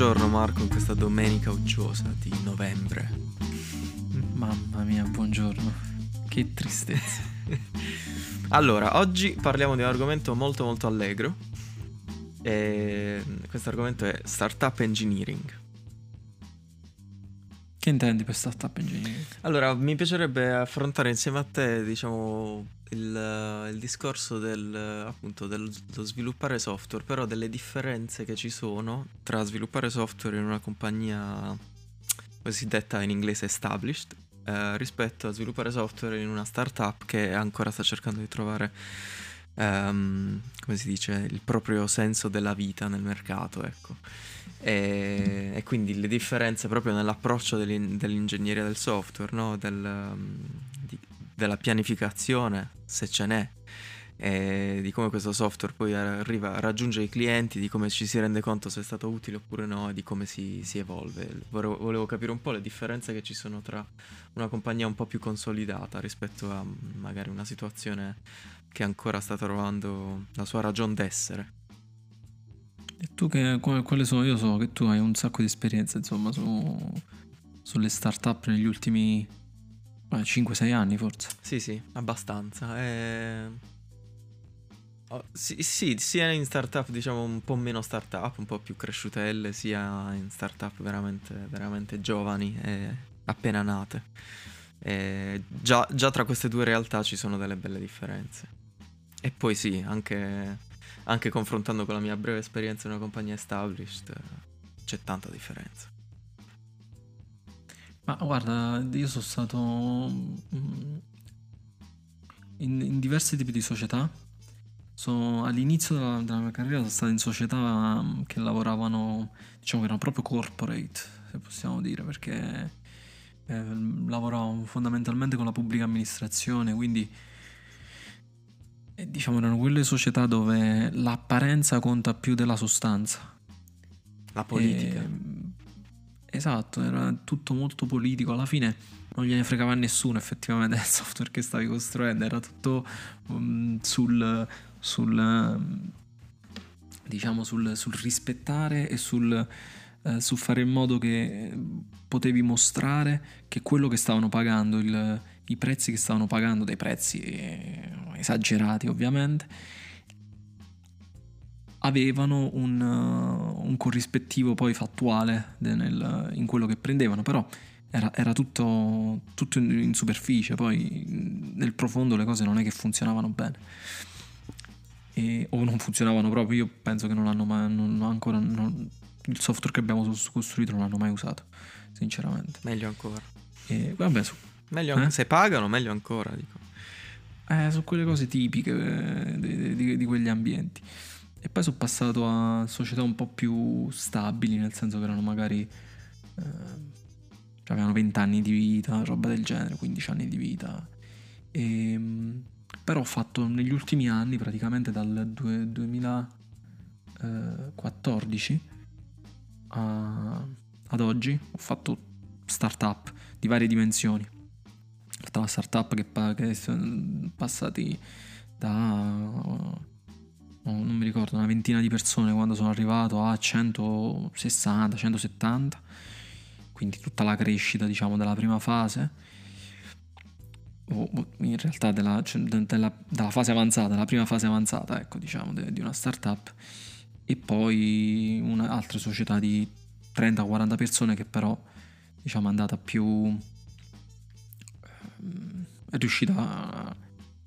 Buongiorno Marco in questa domenica uggiosa di novembre. Mamma mia, buongiorno. Che tristezza. allora, oggi parliamo di un argomento molto molto allegro. E questo argomento è startup engineering. Che intendi per startup engineering? Allora, mi piacerebbe affrontare insieme a te, diciamo, il, il discorso del, appunto, dello sviluppare software, però delle differenze che ci sono tra sviluppare software in una compagnia cosiddetta in inglese established eh, rispetto a sviluppare software in una startup che ancora sta cercando di trovare um, come si dice il proprio senso della vita nel mercato ecco e, e, quindi le differenze proprio nell'approccio dell'in- dell'ingegneria del software, no? Del, um, di, della pianificazione, se ce n'è, e di come questo software poi arriva, raggiunge i clienti, di come ci si rende conto se è stato utile oppure no e di come si, si evolve. Volevo, volevo, capire un po' le differenze che ci sono tra una compagnia un po' più consolidata rispetto a magari una situazione che ancora sta trovando la sua ragione d'essere. E tu che, quale sono? Io so che tu hai un sacco di esperienza, insomma, su, sulle start-up negli ultimi eh, 5-6 anni forse. Sì, sì, abbastanza. E... Oh, sì, sì, sia in startup diciamo un po' meno startup, un po' più cresciutelle, sia in startup veramente, veramente giovani e appena nate. E già, già tra queste due realtà ci sono delle belle differenze. E poi sì, anche anche confrontando con la mia breve esperienza in una compagnia established, c'è tanta differenza. Ma guarda, io sono stato mm, in, in diversi tipi di società. Sono, all'inizio della, della, mia carriera sono stato in società mm, che lavoravano, diciamo che erano proprio corporate, se possiamo dire, perché eh, lavoravo fondamentalmente con la pubblica amministrazione, quindi diciamo erano quelle società dove l'apparenza conta più della sostanza. La politica. E, esatto, era tutto molto politico. Alla fine non gliene fregava nessuno effettivamente il software che stavi costruendo, era tutto um, sul, sul, diciamo sul, sul, rispettare e sul, uh, sul, fare in modo che potevi mostrare che quello che stavano pagando, il, i prezzi che stavano pagando, dei prezzi eh, esagerati ovviamente, avevano un, uh, un corrispettivo poi fattuale nel, in quello che prendevano, però era, era tutto, tutto in, in, superficie, poi nel profondo le cose non è che funzionavano bene. E, o non funzionavano proprio, io penso che non hanno mai, non, ancora, non, il software che abbiamo costruito non l'hanno mai usato, sinceramente. Meglio ancora. E, vabbè, su, meglio, eh? se pagano meglio ancora, dico. Eh, sono quelle cose tipiche eh, di, di, di, quegli ambienti. E poi sono passato a società un po' più stabili, nel senso che erano magari... Eh, avevano 20 anni di vita, roba del genere, 15 anni di vita. E, ehm, però ho fatto negli ultimi anni, praticamente dal 2014 a, ad oggi, ho fatto startup di varie dimensioni la startup che, che sono passati da non mi ricordo una ventina di persone quando sono arrivato a 160 170 quindi tutta la crescita diciamo della prima fase. O in realtà della, cioè, della, della, fase avanzata la prima fase avanzata ecco diciamo di una startup. E poi una, altre società di 30-40 persone che però diciamo è andata più è riuscita a,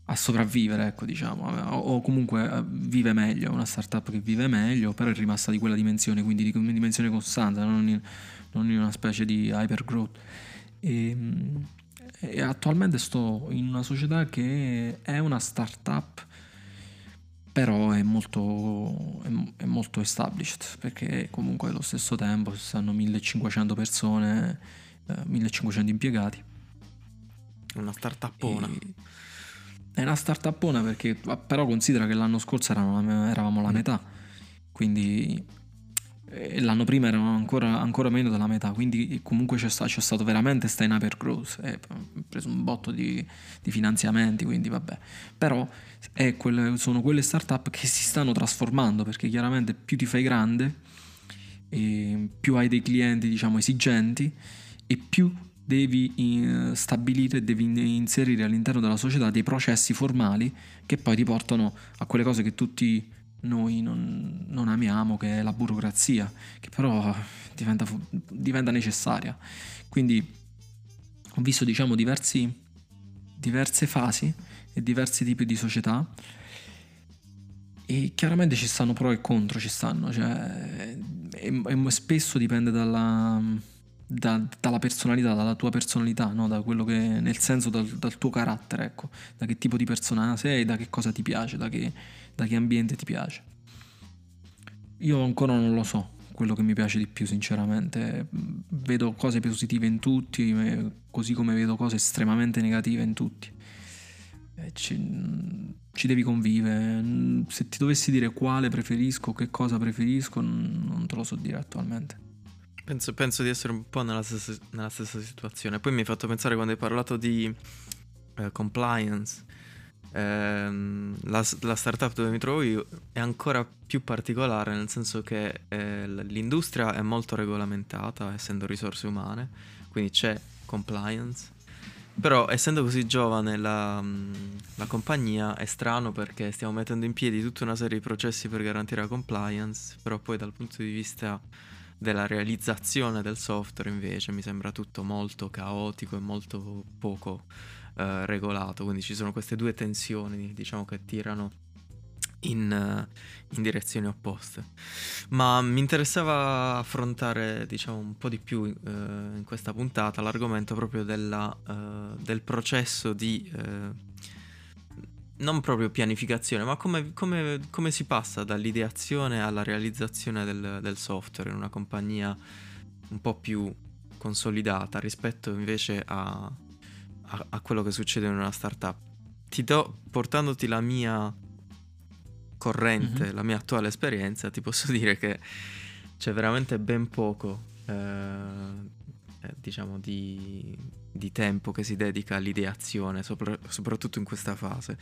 a sopravvivere, ecco, diciamo, o, o, comunque eh, vive meglio, una startup che vive meglio, però è rimasta di quella dimensione, quindi di una dimensione costante, non in, non in una specie di hypergrowth. E, e attualmente sto in una società che è una startup però è molto, è, molto established perché comunque allo stesso tempo stanno 1500 persone, eh, 1500 impiegati una startupona. E... È una startupona perché però considera che l'anno scorso eravamo, eravamo la metà, quindi e l'anno prima eravamo ancora, ancora, meno della metà, quindi comunque c'è, sta, c'è stato veramente sta in hypergrowth, e ho preso un botto di, di finanziamenti, quindi vabbè. Però quelle, sono quelle startup che si stanno trasformando perché chiaramente più ti fai grande più hai dei clienti diciamo esigenti e più devi eh, stabilire, devi inserire all'interno della società dei processi formali che poi ti portano a quelle cose che tutti noi non, non amiamo, che è la burocrazia, che però diventa, diventa necessaria. Quindi ho visto diciamo diversi, diverse fasi e diversi tipi di società e chiaramente ci stanno pro e contro, ci stanno, cioè, e, e spesso dipende dalla, da, dalla personalità, dalla tua personalità, no? da quello che, nel senso dal, dal, tuo carattere, ecco, da che tipo di persona sei, da che cosa ti piace, da che, da che ambiente ti piace. Io ancora non lo so, quello che mi piace di più sinceramente. Vedo cose positive in tutti, così come vedo cose estremamente negative in tutti. Ci, ci, devi convivere. Se ti dovessi dire quale preferisco, che cosa preferisco, non te lo so dire attualmente. Penso, penso di essere un po' nella stessa, nella stessa, situazione. Poi mi hai fatto pensare quando hai parlato di eh, compliance ehm, la, la, startup dove mi trovo io è ancora più particolare nel senso che eh, l'industria è molto regolamentata essendo risorse umane, quindi c'è compliance. Però essendo così giovane la, la compagnia è strano perché stiamo mettendo in piedi tutta una serie di processi per garantire la compliance, però poi dal punto di vista della realizzazione del software invece mi sembra tutto molto caotico e molto poco eh, regolato, quindi ci sono queste due tensioni diciamo che tirano in, uh, in, direzioni opposte. Ma mi interessava affrontare, diciamo, un po' di più uh, in questa puntata l'argomento proprio della, uh, del processo di non proprio pianificazione, ma come, come, come, si passa dall'ideazione alla realizzazione del, del software in una compagnia un po' più consolidata rispetto invece a, a, a quello che succede in una startup. Ti do, portandoti la mia corrente, mm-hmm. la mia attuale esperienza, ti posso dire che c'è veramente ben poco, eh, eh, diciamo, di, di, tempo che si dedica all'ideazione, sopra, soprattutto in questa fase.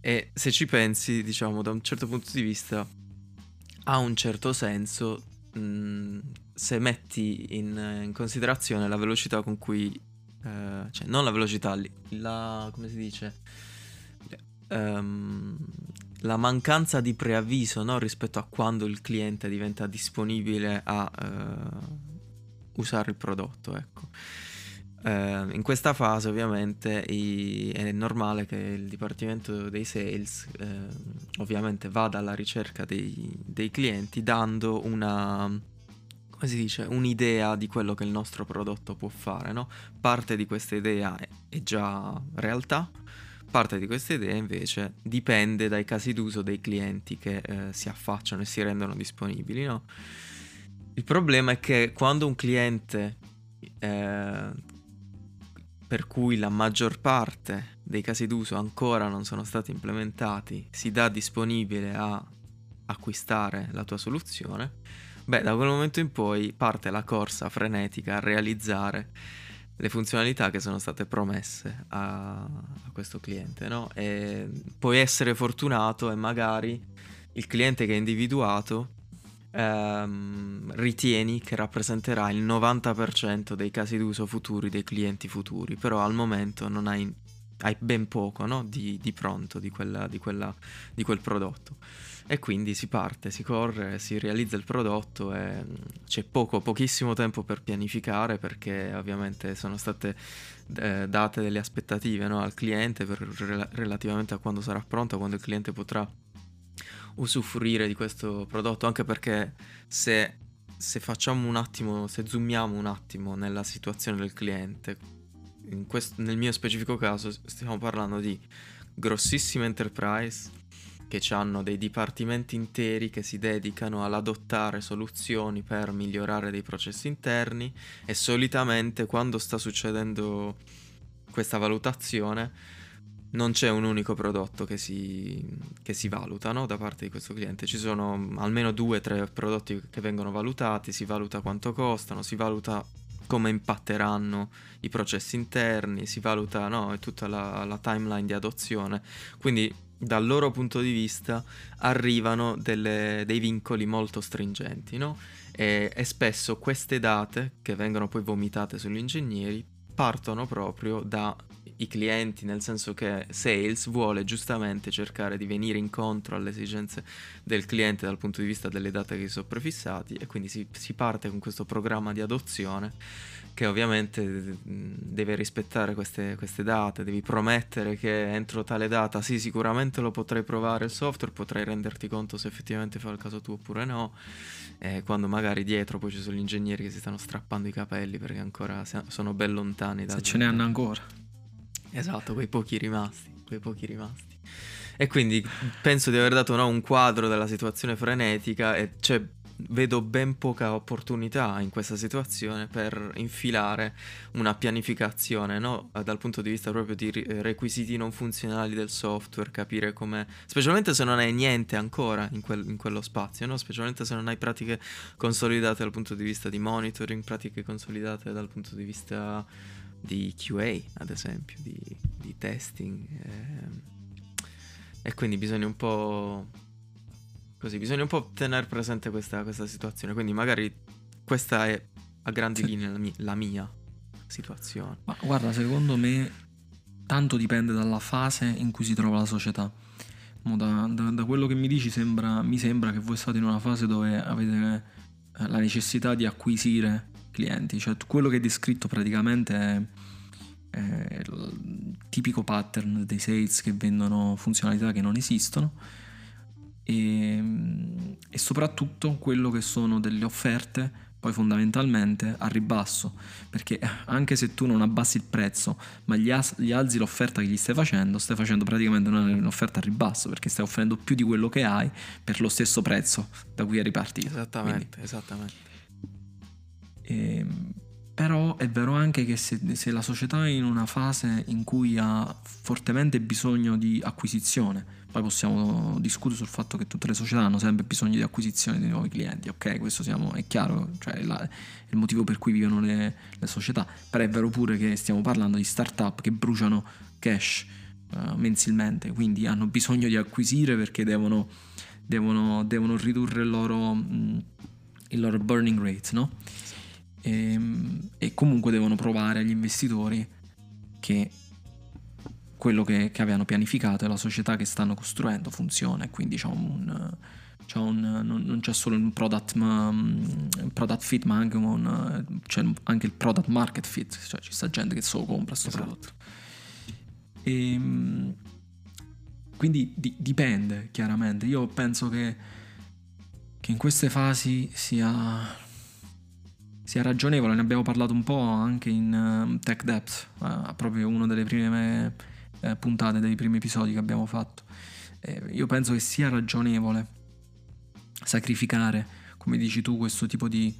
E se ci pensi, diciamo, da un certo punto di vista, ha un certo senso mh, mm, se metti in, in considerazione la velocità con cui eh, cioè non la velocità, la, come si dice? Um, la mancanza di preavviso no? rispetto a quando il cliente diventa disponibile a uh, usare il prodotto. Ecco. Uh, in questa fase ovviamente i, è normale che il dipartimento dei sales uh, ovviamente vada alla ricerca dei, dei clienti dando una come si dice, un'idea di quello che il nostro prodotto può fare, no? Parte di questa idea è, è già realtà, parte di questa idea invece dipende dai casi d'uso dei clienti che eh, si affacciano e si rendono disponibili, no? Il problema è che quando un cliente eh, per cui la maggior parte dei casi d'uso ancora non sono stati implementati si dà disponibile a acquistare la tua soluzione, Beh, da quel momento in poi parte la corsa frenetica a realizzare le funzionalità che sono state promesse a, a questo cliente, no? E puoi essere fortunato e magari il cliente che hai individuato ehm, ritieni che rappresenterà il 90% dei casi d'uso futuri dei clienti futuri, però al momento non hai, hai ben poco no? di, di, pronto di, quella, di, quella, di quel prodotto e quindi si parte, si corre, si realizza il prodotto e mm, c'è poco, pochissimo tempo per pianificare perché ovviamente sono state eh, date delle aspettative no, al cliente per, rel- relativamente a quando sarà pronto, quando il cliente potrà usufruire di questo prodotto, anche perché se, se facciamo un attimo, se zoomiamo un attimo nella situazione del cliente, questo, nel mio specifico caso stiamo parlando di grossissime enterprise che hanno dei dipartimenti interi che si dedicano all'adottare soluzioni per migliorare dei processi interni e solitamente quando sta succedendo questa valutazione non c'è un unico prodotto che si, che si valuta no? da parte di questo cliente, ci sono almeno due o tre prodotti che vengono valutati, si valuta quanto costano, si valuta come impatteranno i processi interni, si valuta no, tutta la, la timeline di adozione, quindi dal loro punto di vista arrivano delle, dei vincoli molto stringenti, no? E, e spesso queste date, che vengono poi vomitate sugli ingegneri, partono proprio dai clienti, nel senso che sales vuole giustamente cercare di venire incontro alle esigenze del cliente dal punto di vista delle date che sono prefissati e quindi si, si parte con questo programma di adozione che ovviamente deve rispettare queste, queste, date, devi promettere che entro tale data sì sicuramente lo potrai provare il software, potrai renderti conto se effettivamente fa il caso tuo oppure no, e quando magari dietro poi ci sono gli ingegneri che si stanno strappando i capelli perché ancora sono ben lontani da... Se ce ne hanno ancora. Esatto, quei pochi rimasti, quei pochi rimasti. E quindi penso di aver dato no, un quadro della situazione frenetica e c'è vedo ben poca opportunità in questa situazione per infilare una pianificazione no? dal punto di vista proprio di requisiti non funzionali del software, capire come, specialmente se non hai niente ancora in, quel, in quello spazio, no? specialmente se non hai pratiche consolidate dal punto di vista di monitoring, pratiche consolidate dal punto di vista di QA, ad esempio, di, di testing. Eh, e quindi bisogna un po' Così bisogna un po' tenere presente questa, questa situazione. Quindi magari questa è a grandi sì. linee la mia, la mia situazione. Ma guarda, secondo me tanto dipende dalla fase in cui si trova la società. Da, da, da, quello che mi dici sembra, mi sembra che voi state in una fase dove avete eh, la necessità di acquisire clienti, cioè quello che hai descritto praticamente è, è il tipico pattern dei sales che vendono funzionalità che non esistono e, ehm, e soprattutto quello che sono delle offerte poi fondamentalmente a ribasso, perché anche se tu non abbassi il prezzo, ma gli, as- gli, alzi l'offerta che gli stai facendo, stai facendo praticamente un'offerta a ribasso, perché stai offrendo più di quello che hai per lo stesso prezzo da cui è ripartito. Esattamente, Quindi, esattamente. E, ehm, però è vero anche che se, se la società è in una fase in cui ha fortemente bisogno di acquisizione, poi possiamo discutere sul fatto che tutte le società hanno sempre bisogno di acquisizione di nuovi clienti, ok? Questo siamo, è chiaro, cioè è, la, è, il motivo per cui vivono le, le, società, però è vero pure che stiamo parlando di start-up che bruciano cash uh, mensilmente, quindi hanno bisogno di acquisire perché devono, devono, devono ridurre il loro, mh, il loro burning rate, no? E, ehm, e comunque devono provare agli investitori che quello che, che, avevano pianificato e la società che stanno costruendo funziona e quindi c'è un, c'è un, non, non, c'è solo un product, ma, un product fit ma anche, un, c'è anche il product market fit cioè ci sta gente che solo compra questo esatto. prodotto e, ehm, quindi di, dipende chiaramente io penso che, che in queste fasi sia sia ragionevole, ne abbiamo parlato un po' anche in uh, Tech Depth, uh, proprio una delle prime eh, puntate, dei primi episodi che abbiamo fatto. Eh, io penso che sia ragionevole sacrificare, come dici tu, questo tipo di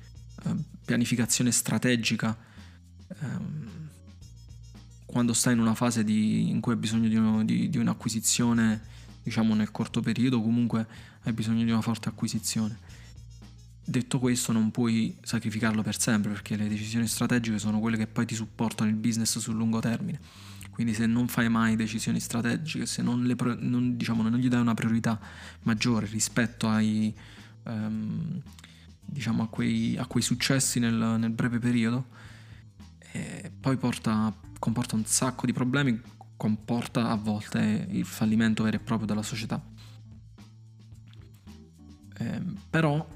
eh, pianificazione strategica ehm, quando stai in una fase di, in cui hai bisogno di, di, di un'acquisizione, diciamo nel corto periodo, comunque hai bisogno di una forte acquisizione. Detto questo, non puoi sacrificarlo per sempre perché le decisioni strategiche sono quelle che poi ti supportano il business sul lungo termine. Quindi se non fai mai decisioni strategiche, se non, le, non, diciamo, non gli dai una priorità maggiore rispetto ai, um, diciamo, a, quei, a, quei, successi nel, nel breve periodo, eh, poi porta, comporta un sacco di problemi, comporta a volte il fallimento vero e proprio della società. Eh, però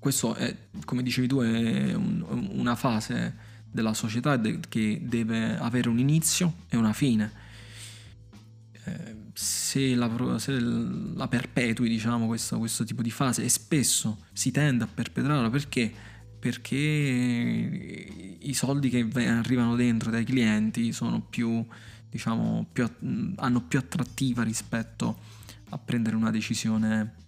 questo è, come dicevi tu, è un, una fase della società de- che deve avere un inizio e una fine. Eh, se, la, se, la, perpetui, diciamo, questo, questo, tipo di fase, e spesso si tende a perpetrarla perché? Perché i soldi che arrivano dentro dai clienti più, diciamo, più, hanno più attrattiva rispetto a prendere una decisione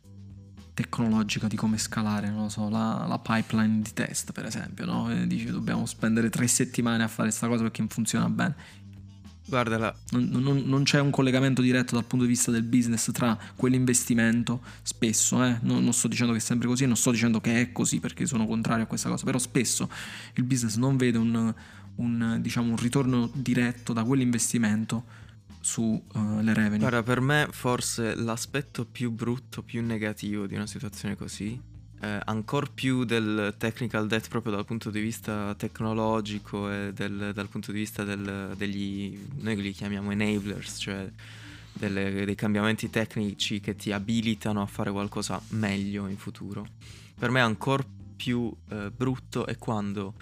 tecnologica di come scalare, non lo so, la, la pipeline di test per esempio, no? E dici dobbiamo spendere tre settimane a fare questa cosa perché funziona bene. Guardala. Non, non, non, c'è un collegamento diretto dal punto di vista del business tra quell'investimento, spesso, eh? non, non, sto dicendo che è sempre così, non sto dicendo che è così perché sono contrario a questa cosa, però spesso il business non vede un, un, diciamo, un ritorno diretto da quell'investimento sulle uh, revenue. Guarda, per me forse l'aspetto più brutto, più negativo di una situazione così, eh, ancora più del technical debt proprio dal punto di vista tecnologico e del, dal punto di vista del, degli, noi li chiamiamo enablers, cioè delle, dei cambiamenti tecnici che ti abilitano a fare qualcosa meglio in futuro. Per me ancora più eh, brutto è quando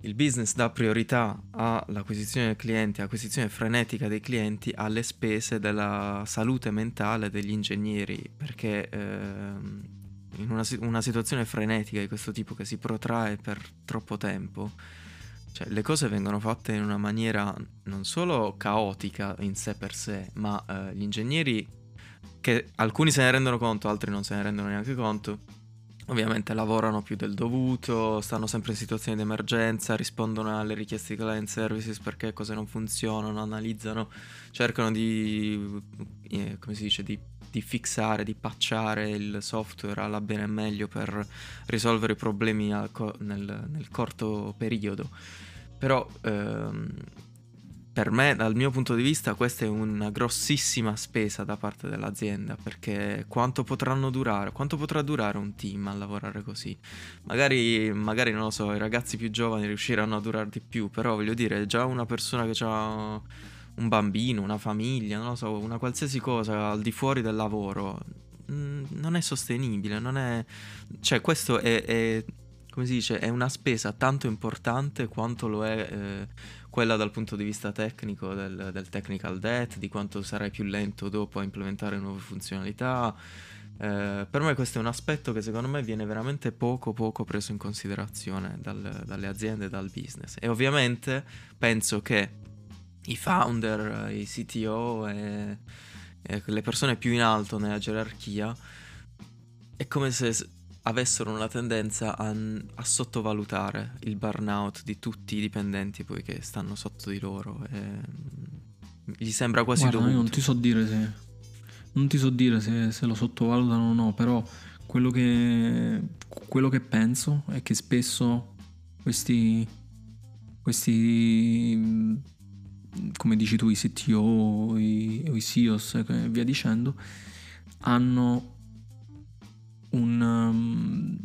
il business dà priorità all'acquisizione del cliente, acquisizione frenetica dei clienti alle spese della salute mentale degli ingegneri, perché ehm, in una, una, situazione frenetica di questo tipo che si protrae per troppo tempo, cioè le cose vengono fatte in una maniera non solo caotica in sé per sé, ma eh, gli ingegneri, che alcuni se ne rendono conto, altri non se ne rendono neanche conto, Ovviamente lavorano più del dovuto, stanno sempre in situazioni di emergenza, rispondono alle richieste di client services perché cose non funzionano, analizzano, cercano di, eh, come si dice, di, di fixare, di patchare il software alla bene e meglio per risolvere i problemi nel, nel corto periodo. Però ehm, per me, dal mio punto di vista, questa è una grossissima spesa da parte dell'azienda perché quanto potranno durare, quanto potrà durare un team a lavorare così? Magari, magari non lo so, i ragazzi più giovani riusciranno a durare di più, però voglio dire, già una persona che ha un bambino, una famiglia, non lo so, una qualsiasi cosa al di fuori del lavoro, mm, non è sostenibile, non è... Cioè, questo è, è come si dice, è una spesa tanto importante quanto lo è eh, quella dal punto di vista tecnico del, del, technical debt, di quanto sarai più lento dopo a implementare nuove funzionalità. Eh, per me questo è un aspetto che secondo me viene veramente poco poco preso in considerazione dal, dalle aziende e dal business. E ovviamente penso che i founder, i CTO e, e le persone più in alto nella gerarchia è come se avessero una tendenza a, a, sottovalutare il burnout di tutti i dipendenti poi che stanno sotto di loro. E, mm, gli sembra quasi Guarda, dovuto. non ti so dire se. Non ti so dire se, se lo sottovalutano o no, però quello che, quello che penso è che spesso questi, questi mm, come dici tu, i CTO i, i CEOs e via dicendo, hanno un... Um,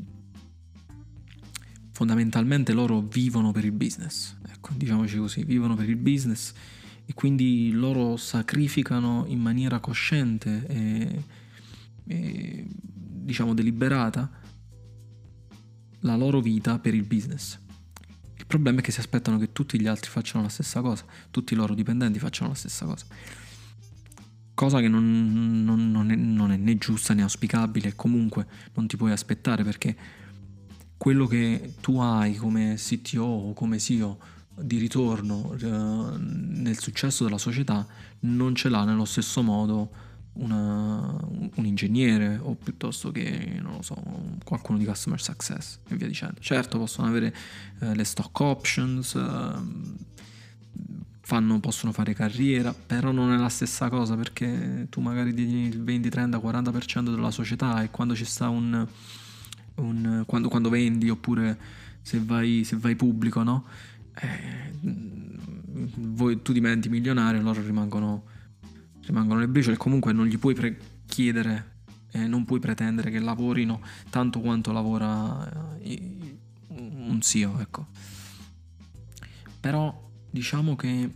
fondamentalmente loro vivono per il business, ecco, diciamoci così, vivono per il business e quindi loro sacrificano in maniera cosciente e, e diciamo deliberata la loro vita per il business. Il problema è che si aspettano che tutti gli altri facciano la stessa cosa, tutti i loro dipendenti facciano la stessa cosa cosa che non, non, non, è, non, è, né giusta né auspicabile e comunque non ti puoi aspettare perché quello che tu hai come CTO o come CEO di ritorno eh, nel successo della società non ce l'ha nello stesso modo una, un ingegnere o piuttosto che non lo so qualcuno di customer success e via dicendo. Certo possono avere eh, le stock options eh, fanno, possono fare carriera, però non è la stessa cosa perché tu magari tieni il 20, 30, 40% della società e quando ci sta un... un quando, quando, vendi oppure se vai, se vai pubblico, no? Eh, voi, tu diventi milionario, loro rimangono, rimangono le briciole comunque non gli puoi pre- chiedere e non puoi pretendere che lavorino tanto quanto lavora eh, un CEO, ecco. Però diciamo che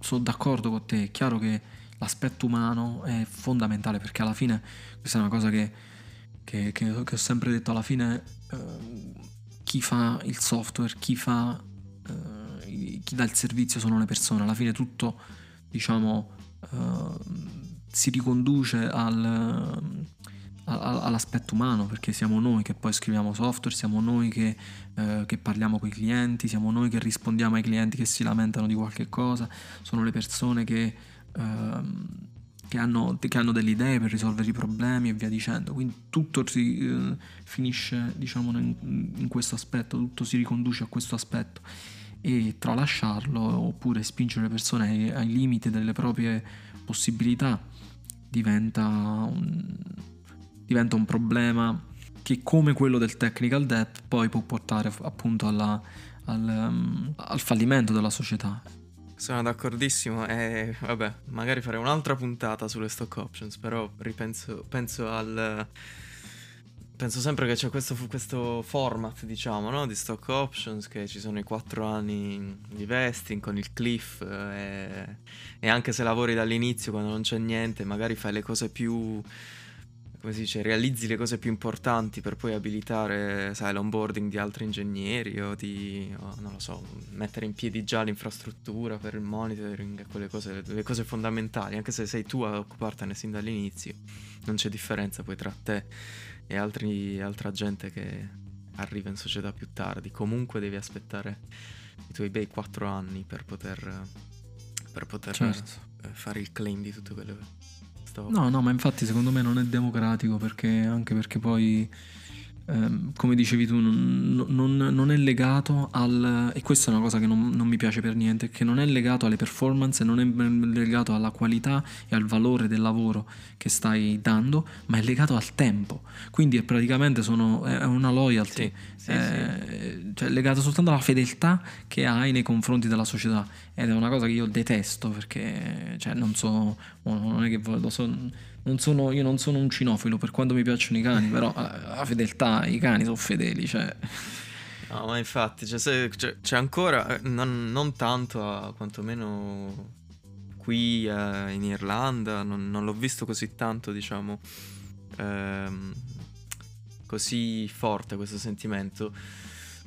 sono d'accordo con te, è chiaro che l'aspetto umano è fondamentale perché alla fine questa è una cosa che, che, che, che ho sempre detto, alla fine eh, chi fa il software, chi fa eh, chi dà il servizio sono le persone, alla fine tutto diciamo eh, si riconduce al, all'aspetto umano, perché siamo noi che poi scriviamo software, siamo noi che, eh, che, parliamo con i clienti, siamo noi che rispondiamo ai clienti che si lamentano di qualche cosa, sono le persone che, eh, che, hanno, che hanno, delle idee per risolvere i problemi e via dicendo. Quindi tutto si eh, finisce diciamo, in, in questo aspetto, tutto si riconduce a questo aspetto e tralasciarlo oppure spingere le persone ai, ai limiti delle proprie possibilità diventa un diventa un problema che come quello del technical debt poi può portare appunto alla, al, um, al, fallimento della società. Sono d'accordissimo e vabbè, magari farei un'altra puntata sulle stock options, però ripenso penso al penso sempre che c'è questo, questo format, diciamo, no? di stock options, che ci sono i quattro anni di vesting con il cliff e, e anche se lavori dall'inizio quando non c'è niente, magari fai le cose più come si dice, realizzi le cose più importanti per poi abilitare, sai, l'onboarding di altri ingegneri o di, o, non lo so, mettere in piedi già l'infrastruttura per il monitoring, quelle cose, le cose fondamentali, anche se sei tu a occupartene sin dall'inizio, non c'è differenza poi tra te e altri, altra gente che arriva in società più tardi. Comunque devi aspettare i tuoi bei quattro anni per poter, per poter certo. fare il claim di tutte quelle questo. No, no, ma infatti secondo me non è democratico perché anche perché poi ehm, come dicevi tu, non, non, non, è legato al... e questa è una cosa che non, non, mi piace per niente, che non è legato alle performance, non è legato alla qualità e al valore del lavoro che stai dando, ma è legato al tempo. Quindi è praticamente sono, è una loyalty, sì, sì, eh, sì. Cioè, legato soltanto alla fedeltà che hai nei confronti della società. Ed è una cosa che io detesto perché cioè, non so, non è che lo so non sono, io non sono un cinofilo per quanto mi piacciono i cani, però la fedeltà, i cani sono fedeli, cioè... No, ma infatti c'è, c'è, c'è ancora, eh, non, non, tanto, a, quantomeno qui eh, in Irlanda, non, non, l'ho visto così tanto, diciamo, ehm, così forte questo sentimento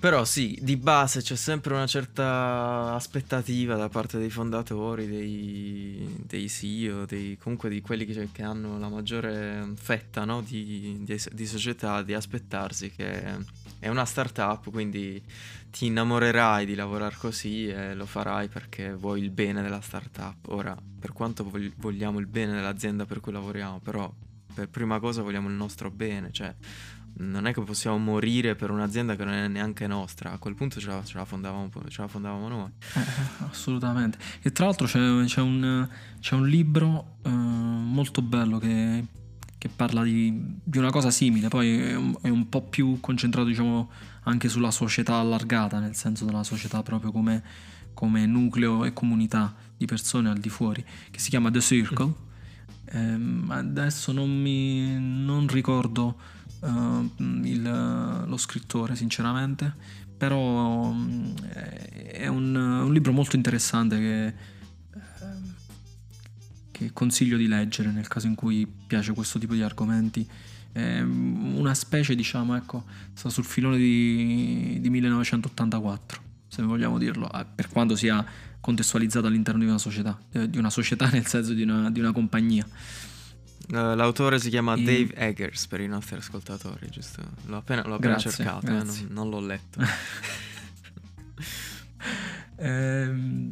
però sì, di base c'è sempre una certa aspettativa da parte dei fondatori, dei, dei CEO, dei, comunque di quelli che, che, hanno la maggiore fetta no? di, di, di, società, di aspettarsi che è una startup, quindi ti innamorerai di lavorare così e lo farai perché vuoi il bene della startup. Ora, per quanto vogliamo il bene dell'azienda per cui lavoriamo, però per prima cosa vogliamo il nostro bene, cioè non è che possiamo morire per un'azienda che non è neanche nostra, a quel punto ce la, ce la, fondavamo, ce la fondavamo, noi. Eh, assolutamente. E tra l'altro c'è, c'è, un, c'è un, libro eh, molto bello che, che parla di, di, una cosa simile, poi è un, è un, po' più concentrato diciamo anche sulla società allargata, nel senso della società proprio come, come nucleo e comunità di persone al di fuori, che si chiama The Circle. Mm. Eh, adesso non mi non ricordo uh, il, lo scrittore, sinceramente, però um, è un, un, libro molto interessante che, uh, che, consiglio di leggere nel caso in cui piace questo tipo di argomenti. È una specie, diciamo, ecco, sta sul filone di, di 1984, se vogliamo dirlo, per quanto sia contestualizzato all'interno di una società, eh, di una società nel senso di una, di una compagnia. Uh, l'autore si chiama e... Dave Eggers per i nostri ascoltatori, giusto? L'ho appena, l'ho appena grazie, cercato, eh, non, non, l'ho letto. ehm,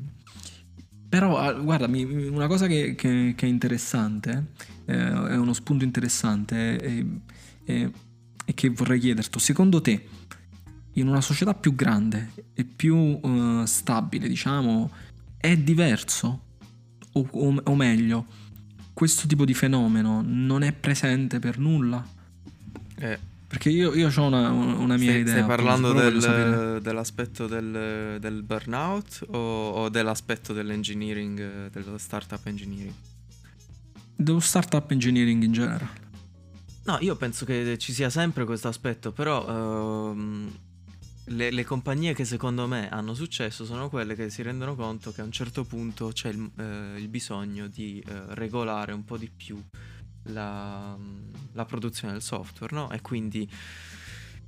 però, ah, guarda, una cosa che, che, che è interessante, eh, è uno spunto interessante, e che vorrei chiederti. Secondo te, in una società più grande e più uh, stabile, diciamo, è diverso? O, o, o meglio, questo tipo di fenomeno non è presente per nulla? Eh. Perché io, io ho una, una, mia stai, idea. Stai parlando del, dell'aspetto del, del burnout o, o, dell'aspetto dell'engineering, dello startup engineering? Dello startup engineering in generale. No, io penso che ci sia sempre questo aspetto, però ehm, le, le, compagnie che secondo me hanno successo sono quelle che si rendono conto che a un certo punto c'è il, eh, il bisogno di eh, regolare un po' di più la, la produzione del software, no? E quindi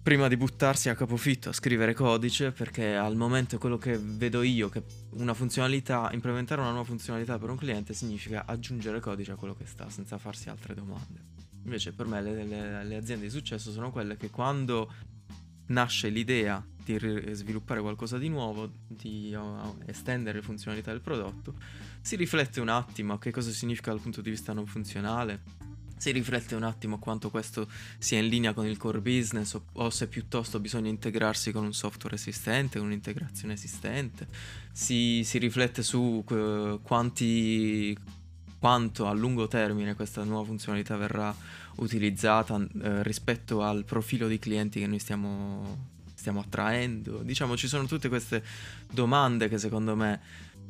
prima di buttarsi a capofitto a scrivere codice, perché al momento quello che vedo io, che una funzionalità, implementare una nuova funzionalità per un cliente significa aggiungere codice a quello che sta, senza farsi altre domande. Invece per me le, le, le aziende di successo sono quelle che quando nasce l'idea di sviluppare qualcosa di nuovo, di uh, estendere le funzionalità del prodotto, si riflette un attimo a che cosa significa dal punto di vista non funzionale, si riflette un attimo quanto questo sia in linea con il core business o, o se piuttosto bisogna integrarsi con un software esistente, con un'integrazione esistente, si, si riflette su uh, quanti, quanto a lungo termine questa nuova funzionalità verrà utilizzata eh, rispetto al profilo di clienti che noi stiamo, stiamo attraendo. Diciamo, ci sono tutte queste domande che secondo me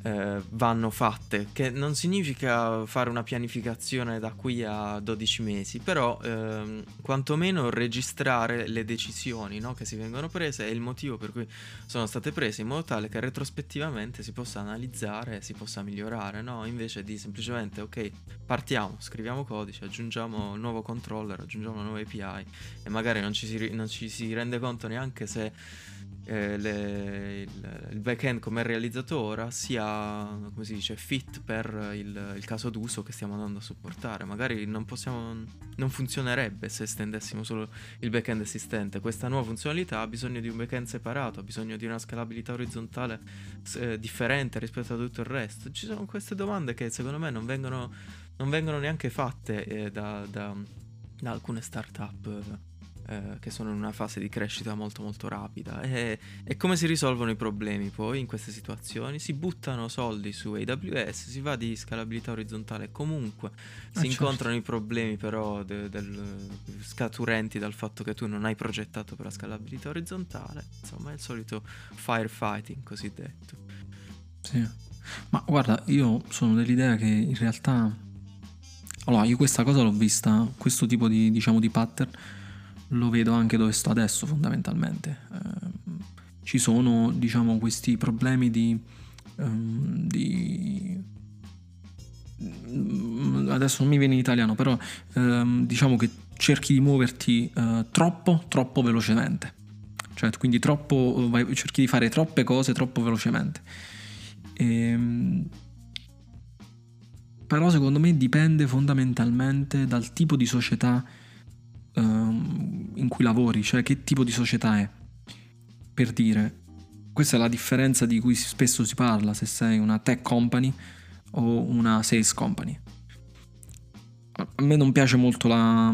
eh, vanno fatte, che non significa fare una pianificazione da qui a 12 mesi, però ehm, quantomeno registrare le decisioni no, che si vengono prese e il motivo per cui sono state prese in modo tale che retrospettivamente si possa analizzare si possa migliorare, no? invece di semplicemente ok, partiamo, scriviamo codice, aggiungiamo un nuovo controller, aggiungiamo una nuova API e magari non ci si, non ci si rende conto neanche se eh, le, il, il backend come è realizzato ora sia, come si dice, fit per il, il, caso d'uso che stiamo andando a supportare. Magari non, possiamo, non funzionerebbe se estendessimo solo il backend esistente. Questa nuova funzionalità ha bisogno di un backend separato, ha bisogno di una scalabilità orizzontale eh, differente rispetto a tutto il resto. Ci sono queste domande che secondo me non vengono, non vengono neanche fatte eh, da, da, da alcune startup eh, che sono in una fase di crescita molto molto rapida e, e, come si risolvono i problemi poi in queste situazioni? Si buttano soldi su AWS, si va di scalabilità orizzontale comunque, ah, si certo. incontrano i problemi però de, del, scaturenti dal fatto che tu non hai progettato per la scalabilità orizzontale, insomma è il solito firefighting cosiddetto. Sì, ma guarda, io sono dell'idea che in realtà... Allora, io questa cosa l'ho vista, questo tipo di, diciamo, di pattern lo vedo anche dove sto adesso fondamentalmente. Eh, ci sono, diciamo, questi problemi di, um, di... Mm, adesso non mi viene in italiano, però um, diciamo che cerchi di muoverti uh, troppo, troppo velocemente. Cioè, quindi troppo, vai, cerchi di fare troppe cose troppo velocemente. Ehm, però secondo me dipende fondamentalmente dal tipo di società in cui lavori, cioè che tipo di società è. Per dire, questa è la differenza di cui spesso si parla se sei una tech company o una sales company. A me non piace molto la,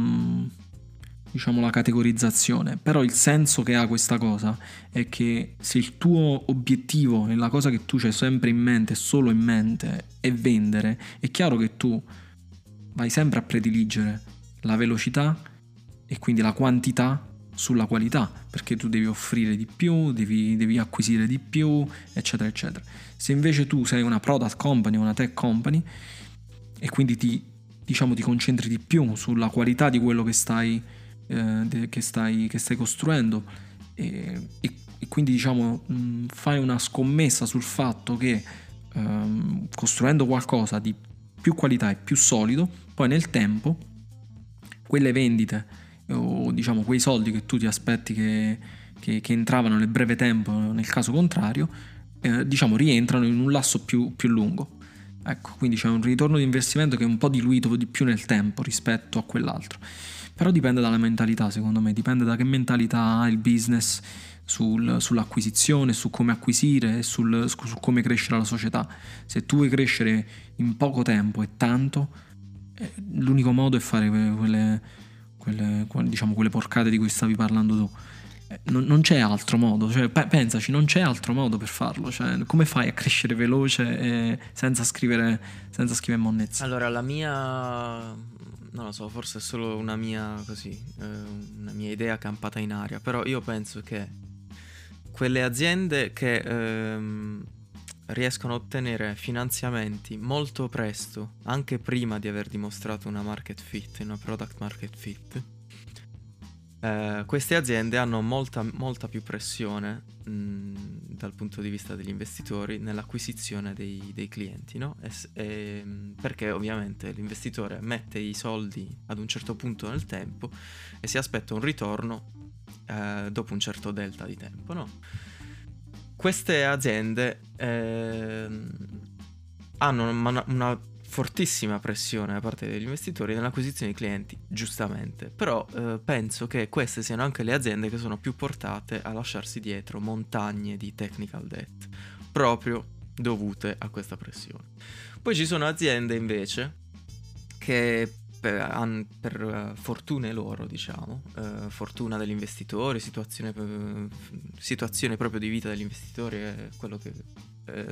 diciamo, la categorizzazione, però il senso che ha questa cosa è che se il tuo obiettivo e la cosa che tu c'hai sempre in mente, solo in mente, è vendere, è chiaro che tu vai sempre a prediligere la velocità e quindi la quantità sulla qualità, perché tu devi offrire di più, devi, devi, acquisire di più, eccetera, eccetera. Se invece tu sei una product company, una tech company, e quindi ti, diciamo, ti concentri di più sulla qualità di quello che stai, eh, che stai, che stai costruendo, e, e, e, quindi diciamo, mh, fai una scommessa sul fatto che ehm, costruendo qualcosa di più qualità e più solido, poi nel tempo quelle vendite o diciamo quei soldi che tu ti aspetti che, che, che entravano nel breve tempo nel caso contrario, eh, diciamo rientrano in un lasso più, più lungo. Ecco, quindi c'è un ritorno di investimento che è un po' diluito di più nel tempo rispetto a quell'altro. Però dipende dalla mentalità, secondo me, dipende da che mentalità ha il business sul, sull'acquisizione, su come acquisire, sul, su come crescere la società. Se tu vuoi crescere in poco tempo e tanto, eh, l'unico modo è fare quelle, quelle, diciamo, quelle porcate di cui stavi parlando tu. Eh, non, non c'è altro modo, cioè, pensaci, non c'è altro modo per farlo. Cioè, come fai a crescere veloce senza scrivere, senza scrivere monnezza? Allora, la mia, non lo so, forse è solo una mia, così, eh, una mia idea campata in aria, però io penso che quelle aziende che ehm, riescono a ottenere finanziamenti molto presto, anche prima di aver dimostrato una market fit, una product market fit, eh, queste aziende hanno molta, molta più pressione mh, dal punto di vista degli investitori nell'acquisizione dei, dei clienti, no? E, e, perché ovviamente l'investitore mette i soldi ad un certo punto nel tempo e si aspetta un ritorno eh, dopo un certo delta di tempo, no? Queste aziende eh, hanno una, una, fortissima pressione da parte degli investitori nell'acquisizione di clienti, giustamente, però eh, penso che queste siano anche le aziende che sono più portate a lasciarsi dietro montagne di technical debt, proprio dovute a questa pressione. Poi ci sono aziende invece che per, per uh, fortune loro, diciamo, uh, fortuna degli investitori, situazione, situazione, proprio di vita degli investitori, è quello che,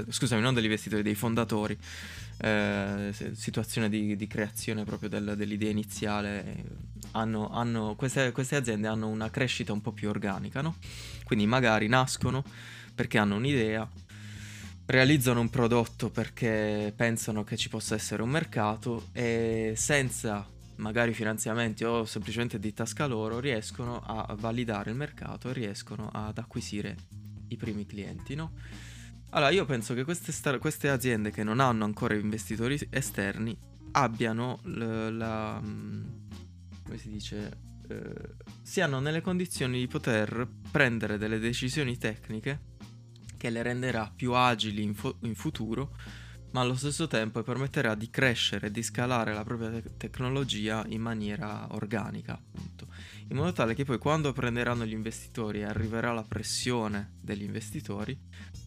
scusami, non degli investitori, dei fondatori, situazione di, di, creazione proprio del, dell'idea iniziale, hanno, hanno, queste, queste, aziende hanno una crescita un po' più organica, no? Quindi magari nascono perché hanno un'idea, realizzano un prodotto perché pensano che ci possa essere un mercato e senza magari finanziamenti o semplicemente di tasca loro riescono a validare il mercato e riescono ad acquisire i primi clienti, no? Allora io penso che queste, star- queste aziende che non hanno ancora investitori esterni abbiano l- la... Mm, come si dice? Eh, siano nelle condizioni di poter prendere delle decisioni tecniche che le renderà più agili in, fu- in futuro, ma allo stesso tempo permetterà di crescere e di scalare la propria te- tecnologia in maniera organica, appunto, in modo tale che poi quando prenderanno gli investitori e arriverà la pressione degli investitori,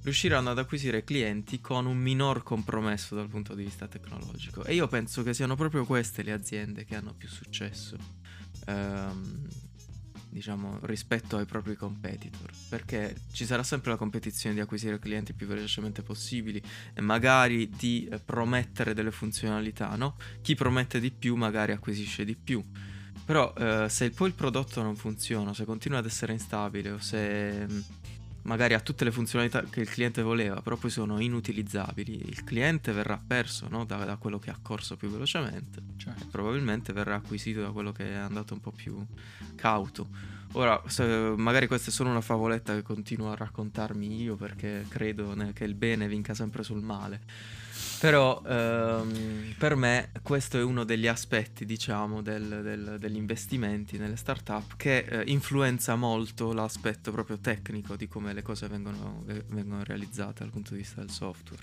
riusciranno ad acquisire clienti con un minor compromesso dal punto di vista tecnologico. E io penso che siano proprio queste le aziende che hanno più successo. Ehm, diciamo, rispetto ai propri competitor, perché ci sarà sempre la competizione di acquisire clienti più velocemente possibili e magari di eh, promettere delle funzionalità, no? Chi promette di più magari acquisisce di più. Però eh, se poi il prodotto non funziona, se continua ad essere instabile o se mm, magari ha tutte le funzionalità che il cliente voleva, però poi sono inutilizzabili, il cliente verrà perso no? da, da, quello che ha corso più velocemente certo. e probabilmente verrà acquisito da quello che è andato un po' più cauto. Ora, magari questa è solo una favoletta che continuo a raccontarmi io perché credo che il bene vinca sempre sul male. Però ehm, per me questo è uno degli aspetti, diciamo, del, del, degli investimenti nelle startup che eh, influenza molto l'aspetto proprio tecnico di come le cose vengono, vengono realizzate dal punto di vista del software.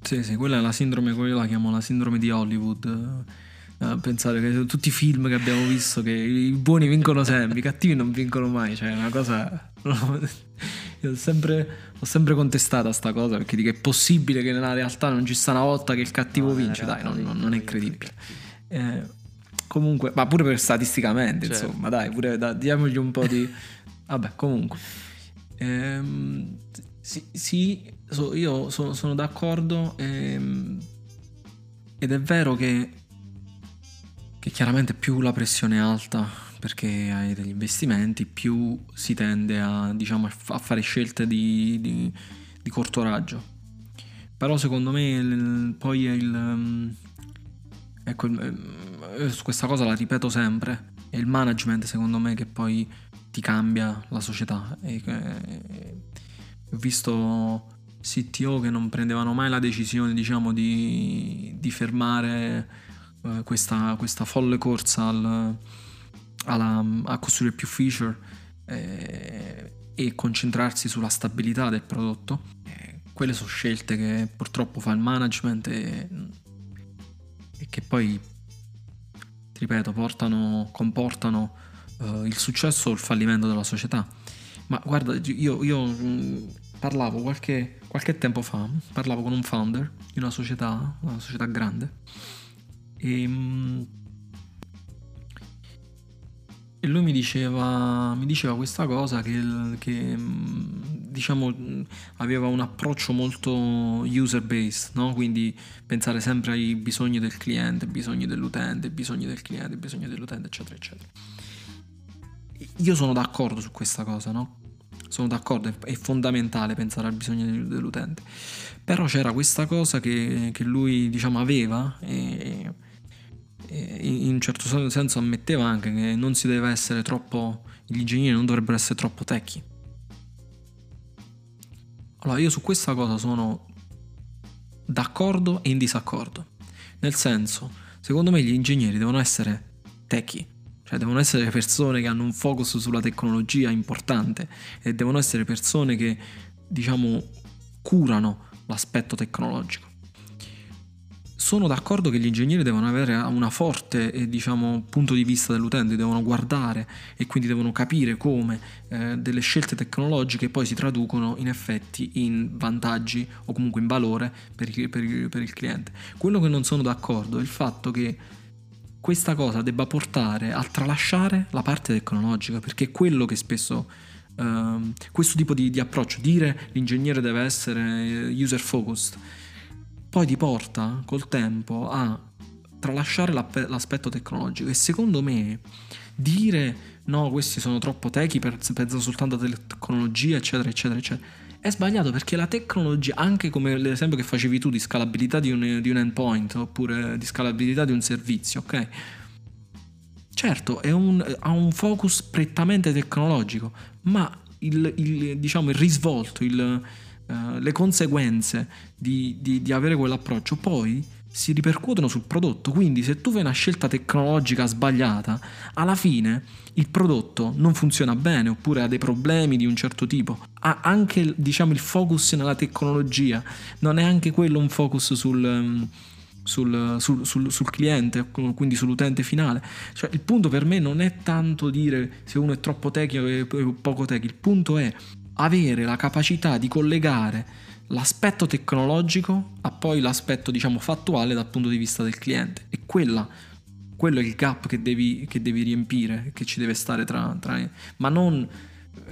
Sì, sì, quella è la sindrome, quella la chiamo la sindrome di Hollywood. Uh, pensare che tutti i film che abbiamo visto che i buoni vincono sempre, i cattivi non vincono mai, cioè è una cosa io ho sempre, ho sempre contestata sta cosa perché dico è possibile che nella realtà non ci sta una volta che il cattivo no, vince, dai, non, non, non è credibile. Eh, comunque, ma pure per statisticamente, certo. insomma, dai, pure da, diamogli un po' di... Vabbè, comunque. Ehm, sì, sì so, io so, sono d'accordo ehm, ed è vero che, che chiaramente più la pressione è alta perché hai degli investimenti, più si tende a, diciamo, a fare scelte di, di, di, corto raggio. Però secondo me il, poi il... Mm, ecco, eh, questa cosa la ripeto sempre, è il management secondo me che poi ti cambia la società. E, e, ho visto CTO che non prendevano mai la decisione diciamo, di, di fermare eh, questa, questa folle corsa al alla, a costruire più feature eh, e concentrarsi sulla stabilità del prodotto. Eh, quelle sono scelte che purtroppo fa il management e, e che poi, ripeto, portano, comportano eh, il successo o il fallimento della società. Ma guarda, io, io mh, parlavo qualche, qualche tempo fa, parlavo con un founder di una società, una società grande, e mh, e lui mi diceva, mi diceva questa cosa che, che, diciamo aveva un approccio molto user based, no? quindi pensare sempre ai bisogni del cliente, bisogni dell'utente, bisogni del cliente, bisogni dell'utente, eccetera, eccetera. Io sono d'accordo su questa cosa, no? Sono d'accordo, è fondamentale pensare al bisogno dell'utente. Però c'era questa cosa che, che lui, diciamo, aveva e in un certo senso ammetteva anche che non si deve essere troppo, gli ingegneri non dovrebbero essere troppo techy. Allora io su questa cosa sono d'accordo e in disaccordo. Nel senso, secondo me gli ingegneri devono essere techy, cioè devono essere persone che hanno un focus sulla tecnologia importante e devono essere persone che, diciamo, curano l'aspetto tecnologico sono d'accordo che gli ingegneri devono avere una forte eh, diciamo, punto di vista dell'utente, devono guardare e quindi devono capire come eh, delle scelte tecnologiche poi si traducono in effetti in vantaggi o comunque in valore per il, per il, per il cliente. Quello che non sono d'accordo è il fatto che questa cosa debba portare a tralasciare la parte tecnologica, perché è quello che spesso uh, questo tipo di, di approccio, dire l'ingegnere deve essere user focused poi ti porta col tempo a tralasciare l'aspetto tecnologico e secondo me dire no questi sono troppo techi pensano soltanto a tecnologia eccetera eccetera eccetera è sbagliato perché la tecnologia, anche come l'esempio che facevi tu di scalabilità di un, di un endpoint oppure di scalabilità di un servizio, ok? Certo, un, ha un focus prettamente tecnologico, ma il, il, diciamo, il risvolto, il, uh, le conseguenze di, di, di avere quell'approccio poi si ripercuotono sul prodotto. Quindi se tu fai una scelta tecnologica sbagliata, alla fine il prodotto non funziona bene oppure ha dei problemi di un certo tipo. Ha anche diciamo, il focus nella tecnologia, non è anche quello un focus sul... Um, sul, sul, sul, sul, cliente, quindi sull'utente finale. Cioè, il punto per me non è tanto dire se uno è troppo tecnico o poco tecnico, il punto è avere la capacità di collegare l'aspetto tecnologico a poi l'aspetto diciamo fattuale dal punto di vista del cliente. E quella, quello è il gap che devi, che devi riempire che ci deve stare tra, tra ma non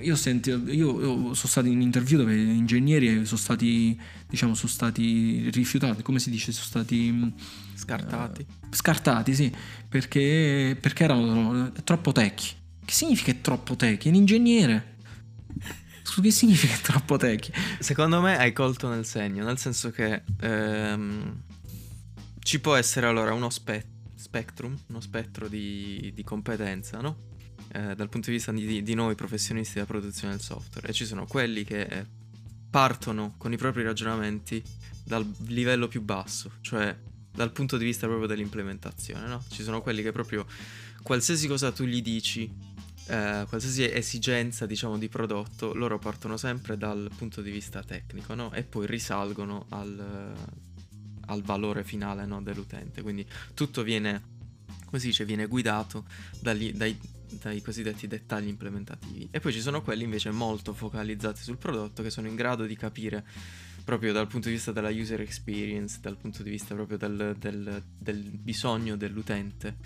io, senti, io, io, sono stato in interview dove ingegneri sono stati diciamo sono stati rifiutati come si dice sono stati scartati. uh, scartati sì perché, perché erano troppo tecchi che significa troppo tecchi? un ingegnere che significa troppo techy? Secondo me hai colto nel segno, nel senso che ehm, ci può essere allora uno spe- spectrum, uno spettro di, di competenza, no? Eh, dal punto di vista di, di, noi professionisti della produzione del software. E ci sono quelli che partono con i propri ragionamenti dal livello più basso, cioè dal punto di vista proprio dell'implementazione, no? Ci sono quelli che proprio qualsiasi cosa tu gli dici eh, qualsiasi esigenza diciamo di prodotto loro partono sempre dal punto di vista tecnico no? e poi risalgono al, al valore finale no? dell'utente quindi tutto viene come si dice viene guidato dagli, dai, dai cosiddetti dettagli implementativi e poi ci sono quelli invece molto focalizzati sul prodotto che sono in grado di capire proprio dal punto di vista della user experience dal punto di vista proprio del, del, del bisogno dell'utente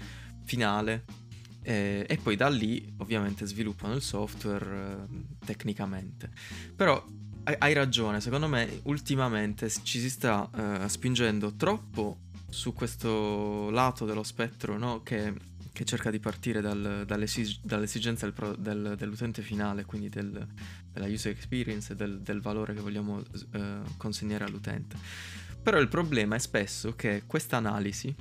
finale e, e, poi da lì ovviamente sviluppano il software eh, tecnicamente. Però hai, hai, ragione, secondo me ultimamente ci si sta eh, spingendo troppo su questo lato dello spettro no? che, che, cerca di partire dal, dall'esig- dall'esigenza del pro- del, dell'utente finale, quindi del, della user experience e del, del valore che vogliamo eh, consegnare all'utente. Però il problema è spesso che questa analisi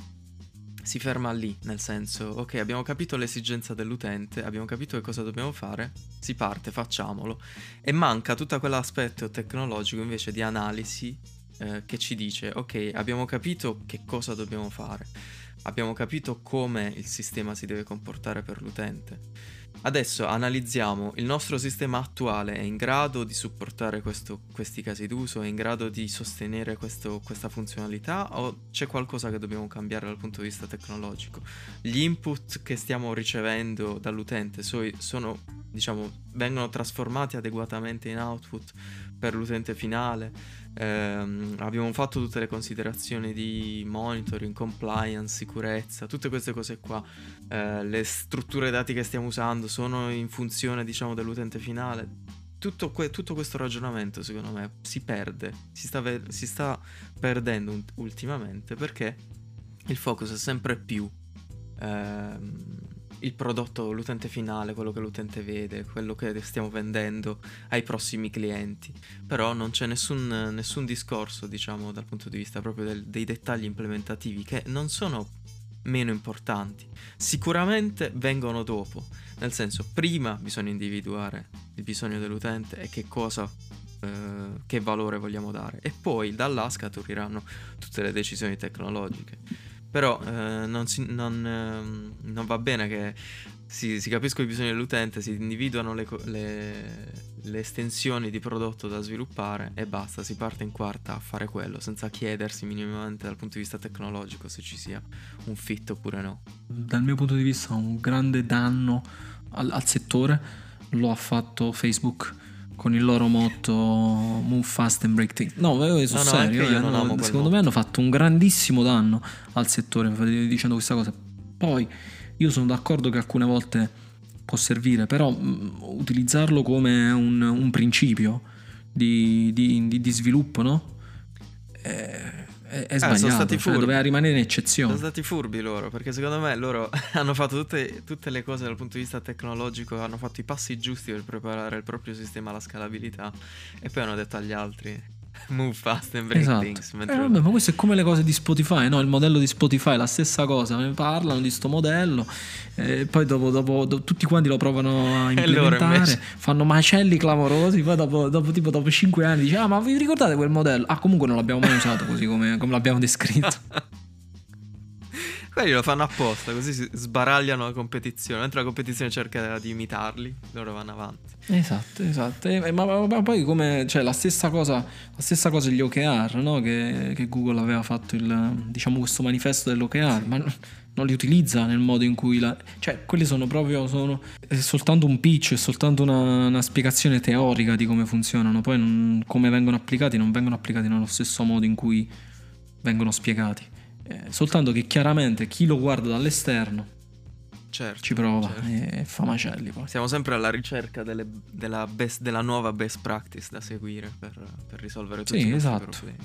si ferma lì, nel senso, ok, abbiamo capito l'esigenza dell'utente, abbiamo capito che cosa dobbiamo fare, si parte, facciamolo. E manca tutto quell'aspetto tecnologico invece di analisi eh, che ci dice, ok, abbiamo capito che cosa dobbiamo fare, abbiamo capito come il sistema si deve comportare per l'utente Adesso analizziamo il nostro sistema attuale è in grado di supportare questo, questi casi d'uso, è in grado di sostenere questo, questa funzionalità o c'è qualcosa che dobbiamo cambiare dal punto di vista tecnologico? Gli input che stiamo ricevendo dall'utente sono, diciamo, vengono trasformati adeguatamente in output per l'utente finale? Eh, abbiamo fatto tutte le considerazioni di monitoring, compliance, sicurezza, tutte queste cose qua. Eh, le strutture dati che stiamo usando sono in funzione, diciamo, dell'utente finale. Tutto, que- tutto questo ragionamento, secondo me, si perde, si sta, ve- si sta perdendo ultimamente perché il focus è sempre più ehm, il prodotto, l'utente finale, quello che l'utente vede, quello che stiamo vendendo ai prossimi clienti. Però non c'è nessun, nessun discorso, diciamo, dal punto di vista proprio del, dei dettagli implementativi che non sono meno importanti. Sicuramente vengono dopo, nel senso prima bisogna individuare il bisogno dell'utente e che cosa eh, che valore vogliamo dare e poi da là scaturiranno tutte le decisioni tecnologiche. Però eh, non, si, non, eh, non, va bene che si, si, capiscono i bisogni dell'utente, si individuano le, le, le, estensioni di prodotto da sviluppare e basta, si parte in quarta a fare quello, senza chiedersi minimamente dal punto di vista tecnologico se ci sia un fit oppure no. Dal mio punto di vista un grande danno al, al settore lo ha fatto Facebook con il loro motto Move fast and break things. No, io sono no, no, serio, eh, no, secondo me hanno fatto un grandissimo danno al settore dicendo questa cosa. Poi io sono d'accordo che alcune volte può servire, però mm, utilizzarlo come un, un principio di, di, di, di, sviluppo, no? È, è, è Eh, sono sbagliato, stati cioè, furbi. doveva rimanere Sono eccezione. stati furbi loro, perché secondo me loro hanno fatto tutte, tutte le cose dal punto di vista tecnologico, hanno fatto i passi giusti per preparare il proprio sistema alla scalabilità e poi hanno detto agli altri move fast and break Esatto. things. Eh, vabbè, ma questo è come le cose di Spotify, no? Il modello di Spotify, la stessa cosa, ne parlano di sto modello, e poi dopo, dopo- do- tutti quanti lo provano a implementare, invece- fanno macelli clamorosi, poi dopo, dopo, tipo, dopo 5 anni dice, ah ma vi ricordate quel modello? Ah comunque non l'abbiamo mai usato così come, come l'abbiamo descritto. Quelli lo fanno apposta, così si sbaragliano la competizione. Mentre la competizione cerca di imitarli, loro vanno avanti. Esatto, esatto. E- ma, ma- ma poi come, cioè, la stessa cosa, la stessa cosa gli OKR, no? Che, che Google aveva fatto il, diciamo, questo manifesto dell'OKR, ma n- non li utilizza nel modo in cui la, cioè, quelli sono proprio, sono è soltanto un pitch, è soltanto una, una spiegazione teorica di come funzionano, poi non- come vengono applicati, non vengono applicati nello stesso modo in cui vengono spiegati. Eh, soltanto che chiaramente chi lo guarda dall'esterno Certo. ci prova certo. e fa macelli poi. Siamo sempre alla ricerca delle- della, best- della nuova best practice da seguire per, per risolvere tutti Sì, i esatto. problemi.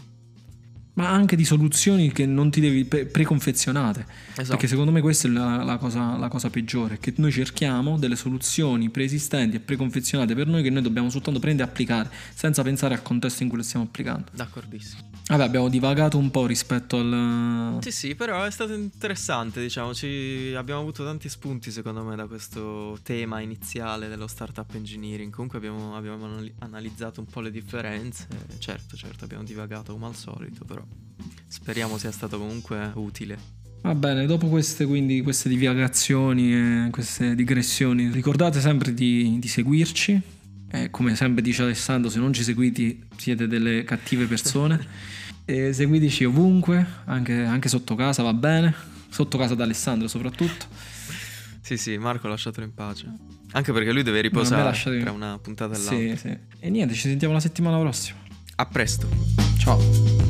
Ma anche di soluzioni che non ti devi pre- preconfezionate. Esatto. Perché secondo me questa è la, la cosa, la cosa peggiore, che noi cerchiamo delle soluzioni preesistenti e preconfezionate per noi che noi dobbiamo soltanto prendere e applicare, senza pensare al contesto in cui le stiamo applicando. D'accordissimo. Vabbè, abbiamo divagato un po' rispetto al... Sì, sì, però è stato interessante, diciamo, ci- abbiamo avuto tanti spunti secondo me da questo tema iniziale dello startup engineering. Comunque abbiamo, abbiamo anali- analizzato un po' le differenze. Certo, certo, abbiamo divagato come al solito, però speriamo sia stato comunque utile. Va bene, dopo queste, quindi, queste divagazioni e queste digressioni, ricordate sempre di, di seguirci. E come sempre dice Alessandro, se non ci seguite siete delle cattive persone. e seguiteci ovunque, anche, anche sotto casa va bene. Sotto casa da Alessandro soprattutto. Sì, sì, Marco lasciatelo in pace. Anche perché lui deve riposare tra una puntata e l'altra. Sì, sì. E niente, ci sentiamo la settimana prossima. A presto. Ciao.